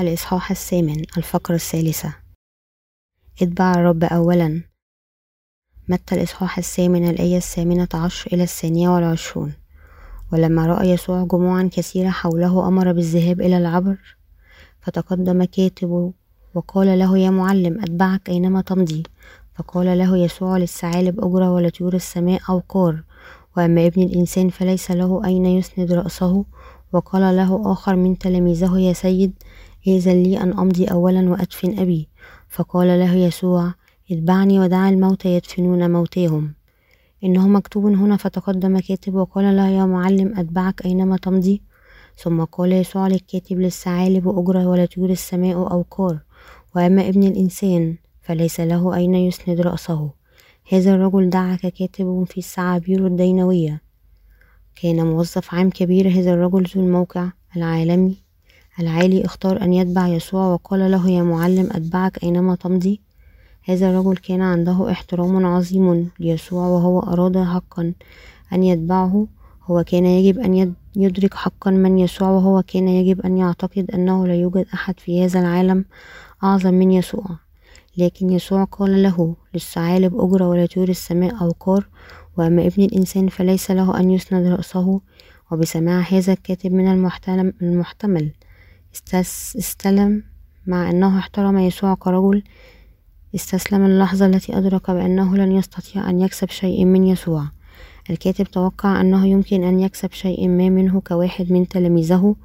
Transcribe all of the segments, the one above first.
الإصحاح الثامن الفقرة الثالثة. اتبع الرب أولا. متى الإصحاح الثامن الآية الثامنة عشر إلى الثانية والعشرون؟ ولما رأى يسوع جموعا كثيرة حوله أمر بالذهاب إلى العبر. فتقدم كاتب وقال له يا معلم أتبعك أينما تمضي. فقال له يسوع للثعالب أجرة ولطيور السماء أوقار وأما ابن الإنسان فليس له أين يسند رأسه. وقال له آخر من تلاميذه يا سيد إذن لي أن أمضي أولا وأدفن أبي. فقال له يسوع اتبعني ودع الموتى يدفنون موتاهم إنه مكتوب هنا فتقدم كاتب وقال له يا معلم أتبعك أينما تمضي؟ ثم قال يسوع للكاتب للثعالب أجرة ولطيور السماء أوقار وأما ابن الإنسان فليس له أين يسند رأسه. هذا الرجل دعا ككاتب في السعابير الدينوية. كان موظف عام كبير هذا الرجل ذو الموقع العالمي. العالي اختار أن يتبع يسوع وقال له يا معلم أتبعك أينما تمضي؟ هذا الرجل كان عنده احترام عظيم ليسوع وهو أراد حقا أن يتبعه. هو كان يجب أن يدرك حقا من يسوع وهو كان يجب أن يعتقد أنه لا يوجد أحد في هذا العالم أعظم من يسوع. لكن يسوع قال له للثعالب أجرة ولطيور السماء أوقار وأما ابن الإنسان فليس له أن يسند رأسه. وبسماع هذا الكاتب من المحتمل استلم مع أنه احترم يسوع كرجل. استسلم اللحظة التي أدرك بأنه لن يستطيع أن يكسب شيء من يسوع. الكاتب توقع أنه يمكن أن يكسب شيء ما منه كواحد من تلاميذه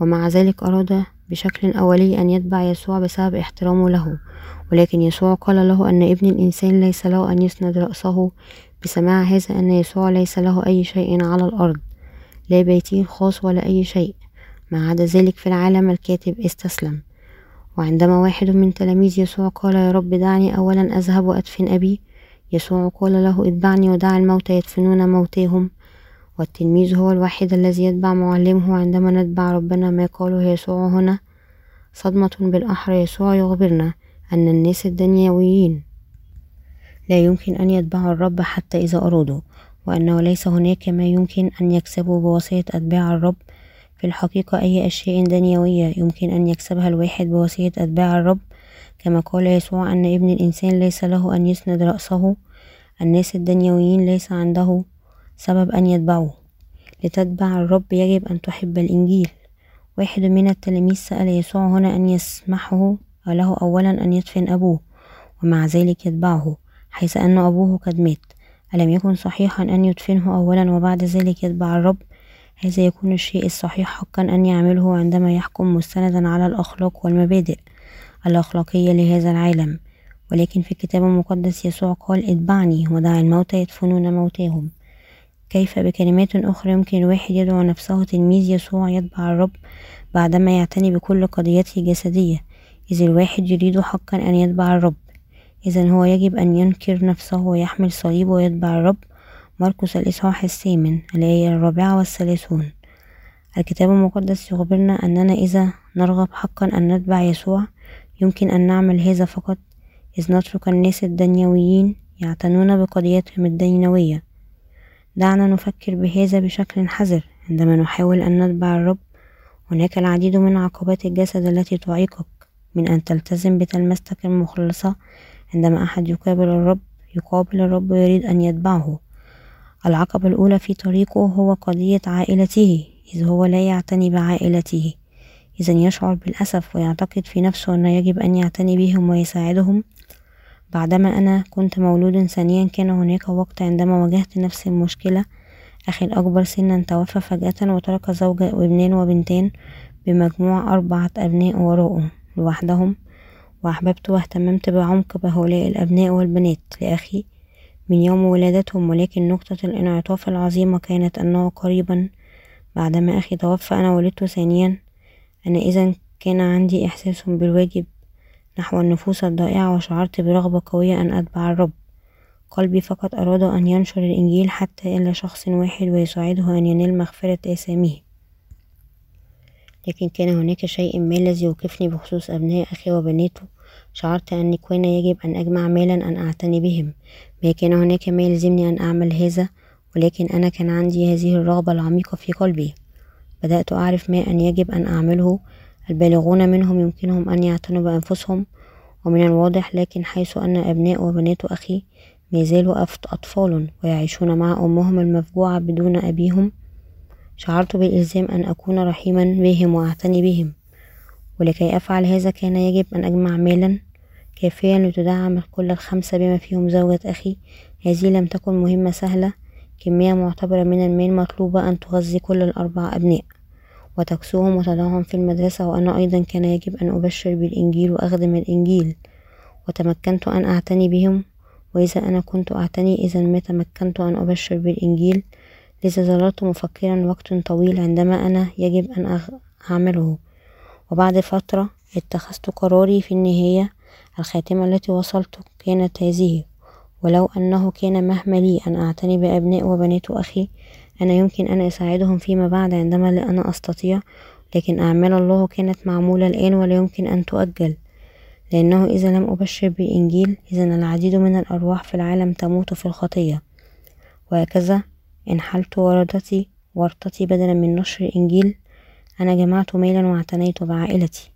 ومع ذلك أراد بشكل أولي أن يتبع يسوع بسبب احترامه له. ولكن يسوع قال له أن ابن الإنسان ليس له أن يسند رأسه بسماع هذا أن يسوع ليس له أي شيء على الأرض لا بيته الخاص ولا أي شيء. ما عدا ذلك في العالم الكاتب استسلم. وعندما واحد من تلاميذ يسوع قال يا رب دعني أولا أذهب وأدفن أبي يسوع قال له اتبعني ودع الموتى يدفنون موتاهم. والتلميذ هو الوحيد الذي يتبع معلمه عندما نتبع ربنا ما قاله يسوع هنا. صدمة بالأحرى يسوع يخبرنا أن الناس الدنيويين لا يمكن أن يتبعوا الرب حتى إذا أرادوا وأنه ليس هناك ما يمكن أن يكسبوا بواسطة أتباع الرب في الحقيقة أي أشياء دنيوية يمكن أن يكسبها الواحد بواسطة أتباع الرب. كما قال يسوع أن ابن الإنسان ليس له أن يسند رأسه. الناس الدنيويين ليس عنده سبب أن يتبعوه لتتبع الرب يجب أن تحب الإنجيل. واحد من التلاميذ سأل يسوع هنا أن يسمحه له أولا أن يدفن أبوه ومع ذلك يتبعه حيث أن أبوه قد مات. ألم يكن صحيحا أن يدفنه أولا وبعد ذلك يتبع الرب؟ هذا يكون الشيء الصحيح حقا أن يعمله عندما يحكم مستندا على الأخلاق والمبادئ الأخلاقية لهذا العالم. ولكن في الكتاب المقدس يسوع قال اتبعني ودع الموتى يدفنون موتاهم. كيف؟ بكلمات أخرى يمكن الواحد يدعو نفسه تلميذ يسوع يتبع الرب بعدما يعتني بكل قضيته الجسدية. إذ الواحد يريد حقا أن يتبع الرب. إذا هو يجب أن ينكر نفسه ويحمل صليبه ويتبع الرب. مرقس الإصحاح الثامن الآية الرابعة والثلاثون. الكتاب المقدس يخبرنا أننا إذا نرغب حقا أن نتبع يسوع يمكن أن نعمل هذا فقط إذ نترك الناس الدنيويين يعتنون بقضيتهم الدينوية دعنا نفكر بهذا بشكل حذر عندما نحاول أن نتبع الرب. هناك العديد من عقبات الجسد التي تعيقك من أن تلتزم بتلمستك المخلصة عندما أحد يقابل الرب يقابل الرب ويريد أن يتبعه. العقبة الأولى في طريقه هو قضية عائلته إذ هو لا يعتني بعائلته. إذا يشعر بالأسف ويعتقد في نفسه أنه يجب أن يعتني بهم ويساعدهم. بعدما أنا كنت مولودا ثانيا كان هناك وقت عندما واجهت نفس المشكلة. أخي الأكبر سنا توفى فجأة وترك زوجة وابنين وبنتين بمجموع أربعة أبناء وراءه لوحدهم وأحببت واهتممت بعمق بهؤلاء الأبناء والبنات. لأخي من يوم ولادتهم ولكن نقطة الانعطاف العظيمة كانت أنه قريبا بعدما أخي توفى أنا ولدت ثانيا. أنا إذا كان عندي إحساس بالواجب نحو النفوس الضائعة وشعرت برغبة قوية أن أتبع الرب. قلبي فقط أراد أن ينشر الإنجيل حتى إلى شخص واحد ويساعده أن ينال مغفرة آثامه لكن كان هناك شيء ما الذي يوقفني بخصوص أبناء أخي وبناته. شعرت أني كان يجب أن أجمع مالا أن أعتني بهم. ما كان هناك ما يلزمني أن أعمل هذا ولكن أنا كان عندي هذه الرغبة العميقة في قلبي. بدأت أعرف ما أن يجب أن أعمله. البالغون منهم يمكنهم أن يعتنوا بأنفسهم ومن الواضح لكن حيث أن أبناء وبنات أخي ما زالوا أطفال ويعيشون مع أمهم المفجوعة بدون أبيهم شعرت بالإلزام أن أكون رحيما بهم وأعتني بهم. ولكي أفعل هذا كان يجب أن أجمع مالا كافيا لتدعم كل الخمسة بما فيهم زوجة أخي. هذه لم تكن مهمة سهلة. كمية معتبرة من المال مطلوبة أن تغذي كل الأربع أبناء. وتكسوهم وتضعهم في المدرسة. وأنا أيضا كان يجب أن أبشر بالإنجيل وأخدم الإنجيل. وتمكنت أن أعتني بهم. وإذا أنا كنت أعتني إذا ما تمكنت أن أبشر بالإنجيل. لذا ظللت مفكرا وقت طويل عندما أنا يجب أن أعمله. وبعد فترة اتخذت قراري في النهاية. الخاتمة التي وصلت كانت هذه ولو أنه كان مهما لي أن أعتني بأبناء وبنات أخي أنا يمكن أن أساعدهم فيما بعد عندما لا أنا أستطيع لكن أعمال الله كانت معمولة الآن ولا يمكن أن تؤجل. لأنه إذا لم أبشر بالإنجيل إذا العديد من الأرواح في العالم تموت في الخطية. وهكذا إن حلت ورطتي بدلا من نشر الإنجيل أنا جمعت ميلا واعتنيت بعائلتي.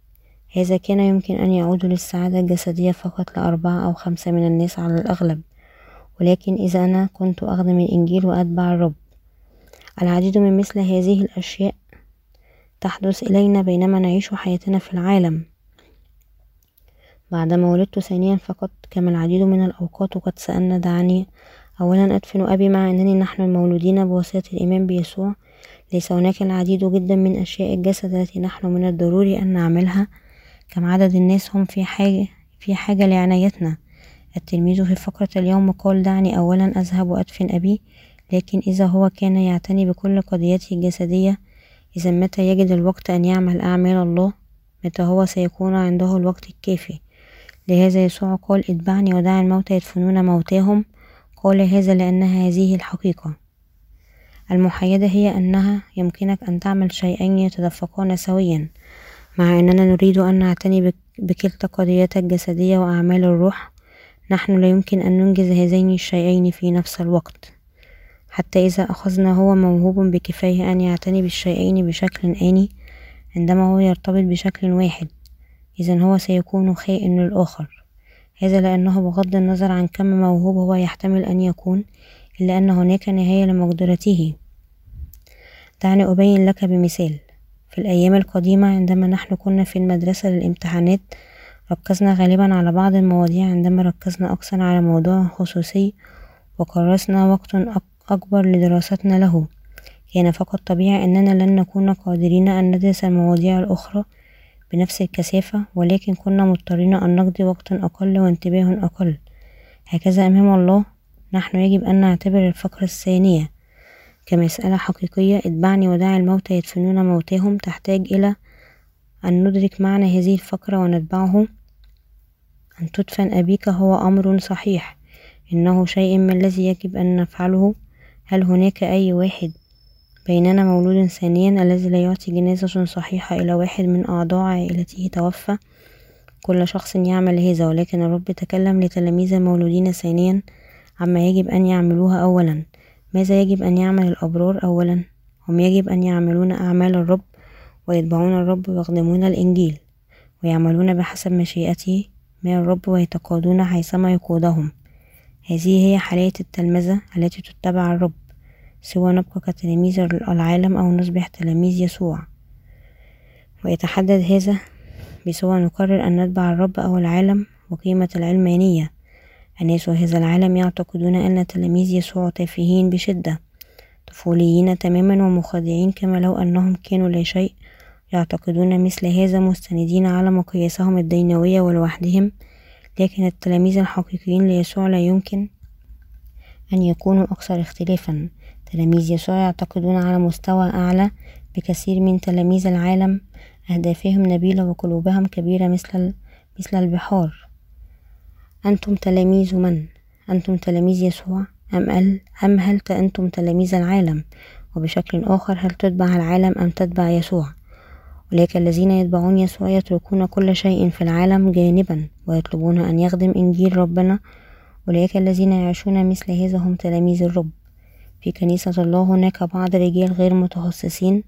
هذا كان يمكن أن يعود للسعادة الجسدية فقط لأربعة أو خمسة من الناس على الأغلب ولكن إذا أنا كنت أخدم الإنجيل وأتبع الرب. العديد من مثل هذه الأشياء تحدث إلينا بينما نعيش حياتنا في العالم. بعدما ولدت ثانيا فقط كما العديد من الأوقات قد سألنا دعني أولا أدفن أبي مع أنني نحن المولودين بواسطة الإيمان بيسوع ليس هناك العديد جدا من أشياء الجسد التي نحن من الضروري أن نعملها. كم عدد الناس هم في حاجة في حاجة لعنايتنا. التلميذ في فقرة اليوم قال دعني أولا أذهب وأدفن أبي لكن إذا هو كان يعتني بكل قضيته الجسدية إذا متى يجد الوقت أن يعمل أعمال الله؟ متى هو سيكون عنده الوقت الكافي؟ لهذا يسوع قال اتبعني ودع الموتى يدفنون موتاهم. قال هذا لأن هذه الحقيقة. المحايدة هي أنها يمكنك أن تعمل شيئين يتدفقان سويا. مع أننا نريد أن نعتني بكلتا قضيتك الجسدية وأعمال الروح نحن لا يمكن أن ننجز هذين الشيئين في نفس الوقت. حتى إذا أخذنا هو موهوب بكفاية أن يعتني بالشيئين بشكل آني عندما هو يرتبط بشكل واحد إذا هو سيكون خائن للآخر. هذا لأنه بغض النظر عن كم موهوب هو يحتمل أن يكون إلا أن هناك نهاية لمقدرته. دعني أبين لك بمثال. في الأيام القديمة عندما نحن كنا في المدرسة للامتحانات ركزنا غالبا على بعض المواضيع عندما ركزنا أكثر على موضوع خصوصي وكرسنا وقت أكبر لدراستنا له. كان فقط طبيعي أننا لن نكون قادرين أن ندرس المواضيع الأخرى بنفس الكثافة ولكن كنا مضطرين أن نقضي وقت أقل وانتباه أقل. هكذا أمام الله نحن يجب أن نعتبر الفقرة الثانية. كمسألة حقيقية اتبعني ودع الموتى يدفنون موتاهم تحتاج إلى أن ندرك معنى هذه الفقرة ونتبعه. أن تدفن أبيك هو أمر صحيح. إنه شيء ما الذي يجب أن نفعله. هل هناك أي واحد بيننا مولود ثانيا الذي لا يعطي جنازة صحيحة إلى واحد من أعضاء عائلته؟ توفى كل شخص يعمل هذا ولكن الرب تكلم لتلاميذ المولودين ثانيا عما يجب أن يعملوها أولا. ماذا يجب أن يعمل الأبرار أولا؟ هم يجب أن يعملون أعمال الرب ويتبعون الرب ويخدمون الإنجيل ويعملون بحسب مشيئته من الرب ويتقادون حيثما يقودهم. هذه هي حالية التلمذة التي تتبع الرب سوى نبقى كتلاميذ العالم أو نصبح تلاميذ يسوع. ويتحدد هذا بسوى نقرر أن نتبع الرب أو العالم وقيمة العلمانية. الناس هذا العالم يعتقدون أن تلاميذ يسوع تافهين بشدة طفوليين تماما ومخادعين كما لو أنهم كانوا لا شيء يعتقدون مثل هذا مستندين على مقاييسهم الدينوية ولوحدهم لكن التلاميذ الحقيقيين ليسوع لا يمكن أن يكونوا أكثر اختلافا. تلاميذ يسوع يعتقدون على مستوى أعلى بكثير من تلاميذ العالم أهدافهم نبيلة وقلوبهم كبيرة مثل البحار. أنتم تلاميذ من؟ أنتم تلاميذ يسوع؟ أم, أل أم هل أنتم تلاميذ العالم؟ وبشكل آخر هل تتبع العالم أم تتبع يسوع؟ ولكن الذين يتبعون يسوع يتركون كل شيء في العالم جانبا ويطلبون أن يخدم إنجيل ربنا. أولئك الذين يعيشون مثل هذا هم تلاميذ الرب. في كنيسة الله هناك بعض الرجال غير متخصصين.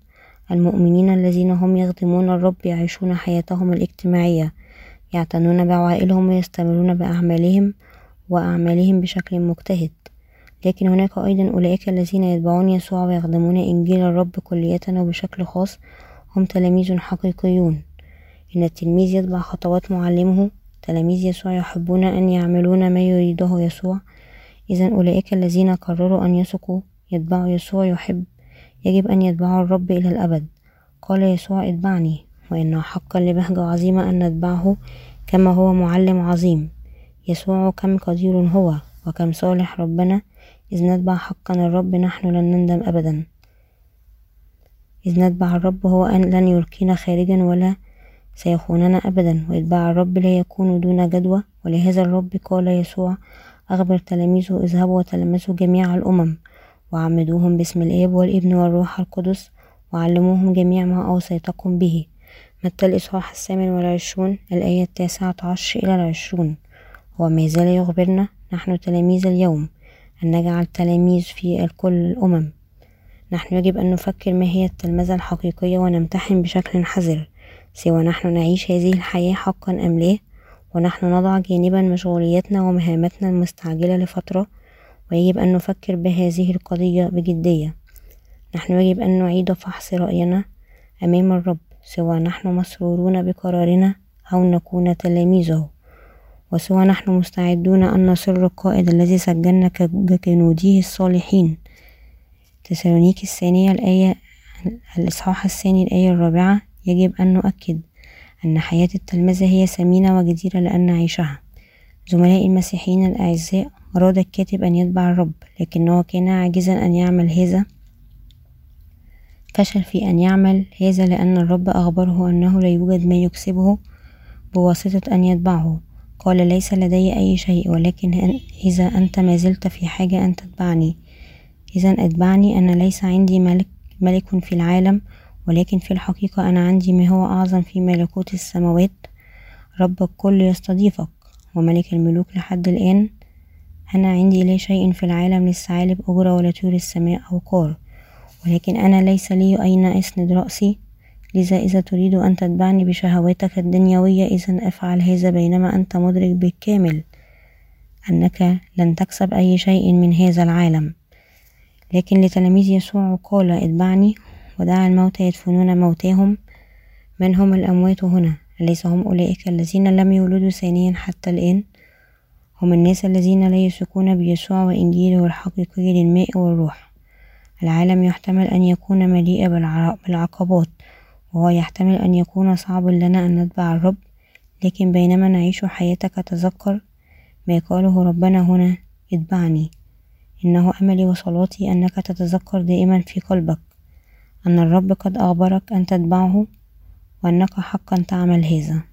المؤمنين الذين هم يخدمون الرب يعيشون حياتهم الاجتماعية. يعتنون بعوائلهم ويستمرون بأعمالهم وأعمالهم بشكل مجتهد. لكن هناك أيضا أولئك الذين يتبعون يسوع ويخدمون إنجيل الرب كلية وبشكل خاص. هم تلاميذ حقيقيون. إن التلميذ يتبع خطوات معلمه تلاميذ يسوع يحبون أن يعملون ما يريده يسوع. إذا أولئك الذين قرروا أن يثقوا يتبعوا يسوع يحب يجب أن يتبعوا الرب إلى الأبد. قال يسوع اتبعني. وإنه حقا لبهجة عظيمة أن نتبعه كما هو معلم عظيم. يسوع كم قدير هو وكم صالح ربنا. إذ نتبع حقا الرب نحن لن نندم أبدا. إذ نتبع الرب هو أن لن يلقينا خارجا ولا سيخوننا أبدا. وإتباع الرب لا يكون دون جدوى. ولهذا الرب قال يسوع أخبر تلاميذه اذهبوا وتلمسوا جميع الأمم. وعمدوهم باسم الآب والابن والروح القدس. وعلموهم جميع ما أوصيتكم به. متى الإصحاح الثامن والعشرون الآية التاسعة عشر إلى العشرون. هو ما زال يخبرنا نحن تلاميذ اليوم أن نجعل تلاميذ في كل الأمم. نحن يجب أن نفكر ما هي التلمذة الحقيقية ونمتحن بشكل حذر. سوى نحن نعيش هذه الحياة حقا أم لا؟ ونحن نضع جانبا مشغولياتنا ومهامتنا المستعجلة لفترة. ويجب أن نفكر بهذه القضية بجدية. نحن يجب أن نعيد فحص رأينا أمام الرب. سواء نحن مسرورون بقرارنا أو نكون تلاميذه. وسوى نحن مستعدون أن نصر القائد الذي سجلنا كجنوديه الصالحين. تسالونيك الثانية الآية الإصحاح الثاني الآية الرابعة يجب أن نؤكد أن حياة التلمذة هي ثمينة وجديرة لأن نعيشها. زملائي المسيحيين الأعزاء أراد الكاتب أن يتبع الرب لكنه كان عاجزا أن يعمل هذا فشل في أن يعمل هذا لأن الرب أخبره أنه لا يوجد ما يكسبه بواسطة أن يتبعه. قال ليس لدي أي شيء ولكن إذا أنت ما زلت في حاجة أن تتبعني. إذا أتبعني أنا ليس عندي ملك ملك في العالم ولكن في الحقيقة أنا عندي ما هو أعظم في ملكوت السماوات. رب الكل يستضيفك. وملك الملوك لحد الآن أنا عندي لا شيء في العالم للثعالب أجرة ولا طيور السماء أو قار ولكن أنا ليس لي أين أسند رأسي. لذا إذا تريد أن تتبعني بشهواتك الدنيوية. إذا افعل هذا بينما أنت مدرك بالكامل أنك لن تكسب أي شيء من هذا العالم. لكن لتلاميذ يسوع قال اتبعني ودعا الموتى يدفنون موتاهم. من هم الأموات هنا؟ أليس هم أولئك الذين لم يولدوا ثانيا حتى الآن؟ هم الناس الذين لا يثقون بيسوع وإنجيله الحقيقي للماء والروح. العالم يحتمل أن يكون مليء بالعقبات وهو يحتمل أن يكون صعب لنا أن نتبع الرب لكن بينما نعيش حياتك تذكر ما قاله ربنا هنا اتبعني. إنه أملي وصلاتي أنك تتذكر دائما في قلبك أن الرب قد أخبرك أن تتبعه وأنك حقا تعمل هذا.